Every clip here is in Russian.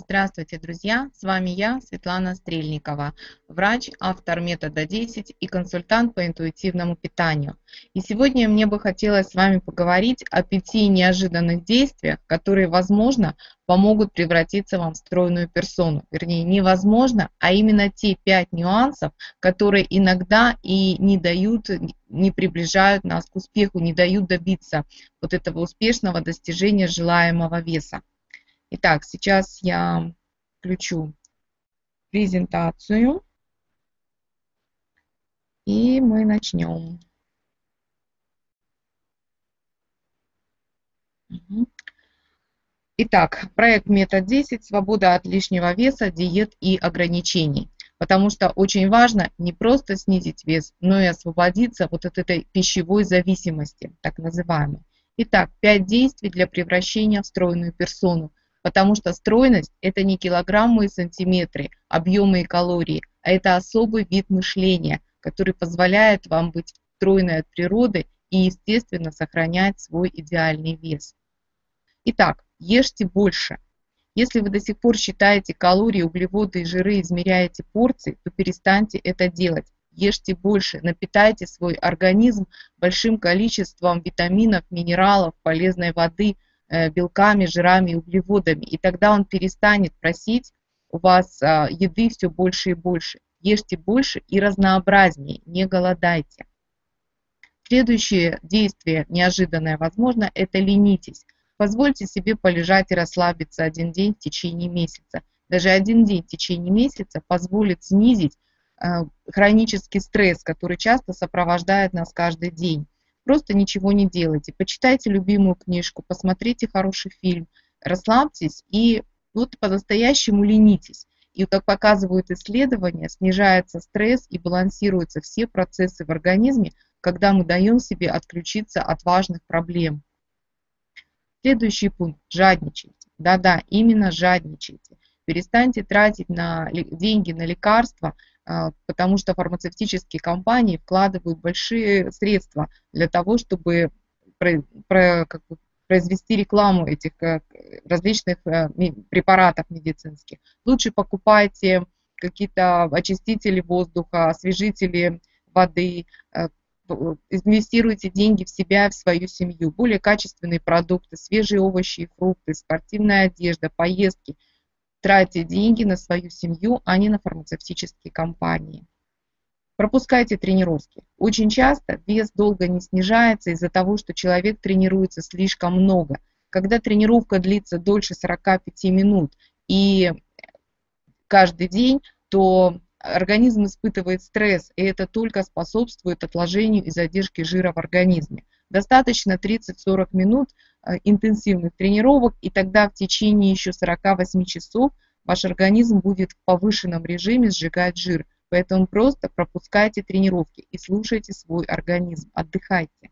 Здравствуйте, друзья! С вами я, Светлана Стрельникова, врач, автор метода 10 и консультант по интуитивному питанию. И сегодня мне бы хотелось с вами поговорить о пяти неожиданных действиях, которые, возможно, помогут превратиться вам в стройную персону. Вернее, невозможно, а именно те пять нюансов, которые иногда и не дают, не приближают нас к успеху, не дают добиться вот этого успешного достижения желаемого веса. Итак, сейчас я включу презентацию. И мы начнем. Итак, проект метод 10 «Свобода от лишнего веса, диет и ограничений». Потому что очень важно не просто снизить вес, но и освободиться вот от этой пищевой зависимости, так называемой. Итак, 5 действий для превращения в стройную персону, потому что стройность – это не килограммы и сантиметры, объемы и калории, а это особый вид мышления, который позволяет вам быть стройной от природы и, естественно, сохранять свой идеальный вес. Итак, ешьте больше. Если вы до сих пор считаете калории, углеводы и жиры, измеряете порции, то перестаньте это делать. Ешьте больше, напитайте свой организм большим количеством витаминов, минералов, полезной воды – белками, жирами и углеводами. И тогда он перестанет просить у вас а, еды все больше и больше. Ешьте больше и разнообразнее, не голодайте. Следующее действие, неожиданное, возможно, это ленитесь. Позвольте себе полежать и расслабиться один день в течение месяца. Даже один день в течение месяца позволит снизить э, хронический стресс, который часто сопровождает нас каждый день. Просто ничего не делайте. Почитайте любимую книжку, посмотрите хороший фильм, расслабьтесь и вот по-настоящему ленитесь. И как показывают исследования, снижается стресс и балансируются все процессы в организме, когда мы даем себе отключиться от важных проблем. Следующий пункт – жадничайте. Да-да, именно жадничайте. Перестаньте тратить на деньги на лекарства, потому что фармацевтические компании вкладывают большие средства для того, чтобы про, про, как бы, произвести рекламу этих э, различных э, препаратов медицинских. Лучше покупайте какие-то очистители воздуха, освежители воды, э, инвестируйте деньги в себя, в свою семью, более качественные продукты, свежие овощи и фрукты, спортивная одежда, поездки – Тратьте деньги на свою семью, а не на фармацевтические компании. Пропускайте тренировки. Очень часто вес долго не снижается из-за того, что человек тренируется слишком много. Когда тренировка длится дольше 45 минут и каждый день, то организм испытывает стресс, и это только способствует отложению и задержке жира в организме. Достаточно 30-40 минут Э, интенсивных тренировок, и тогда в течение еще 48 часов ваш организм будет в повышенном режиме сжигать жир. Поэтому просто пропускайте тренировки и слушайте свой организм, отдыхайте.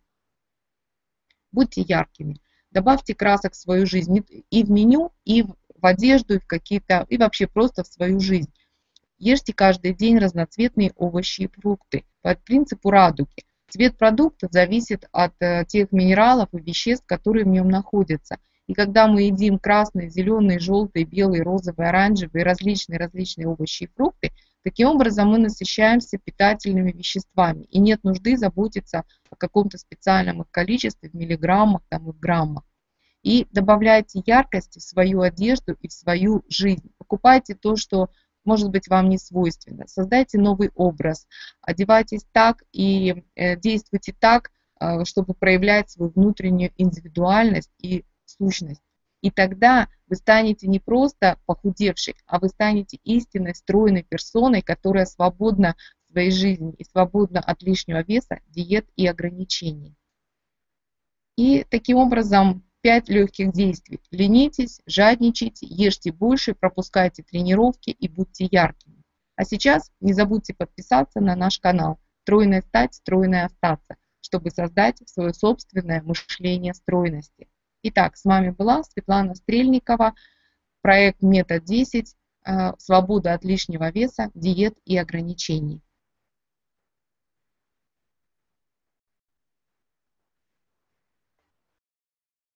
Будьте яркими. Добавьте красок в свою жизнь и в меню, и в одежду, и в какие-то, и вообще просто в свою жизнь. Ешьте каждый день разноцветные овощи и фрукты по принципу радуги. Цвет продукта зависит от э, тех минералов и веществ, которые в нем находятся. И когда мы едим красные, зеленые, желтые, белые, розовые, оранжевые, различные, различные овощи и фрукты, таким образом мы насыщаемся питательными веществами. И нет нужды заботиться о каком-то специальном их количестве в миллиграммах там, и в граммах. И добавляйте яркости в свою одежду и в свою жизнь. Покупайте то, что может быть вам не свойственно. Создайте новый образ, одевайтесь так и э, действуйте так, э, чтобы проявлять свою внутреннюю индивидуальность и сущность. И тогда вы станете не просто похудевшей, а вы станете истинной, стройной персоной, которая свободна в своей жизни и свободна от лишнего веса, диет и ограничений. И таким образом Пять легких действий. Ленитесь, жадничайте, ешьте больше, пропускайте тренировки и будьте яркими. А сейчас не забудьте подписаться на наш канал «Стройная стать, стройная остаться», чтобы создать свое собственное мышление стройности. Итак, с вами была Светлана Стрельникова, проект «Метод 10. Э, свобода от лишнего веса, диет и ограничений».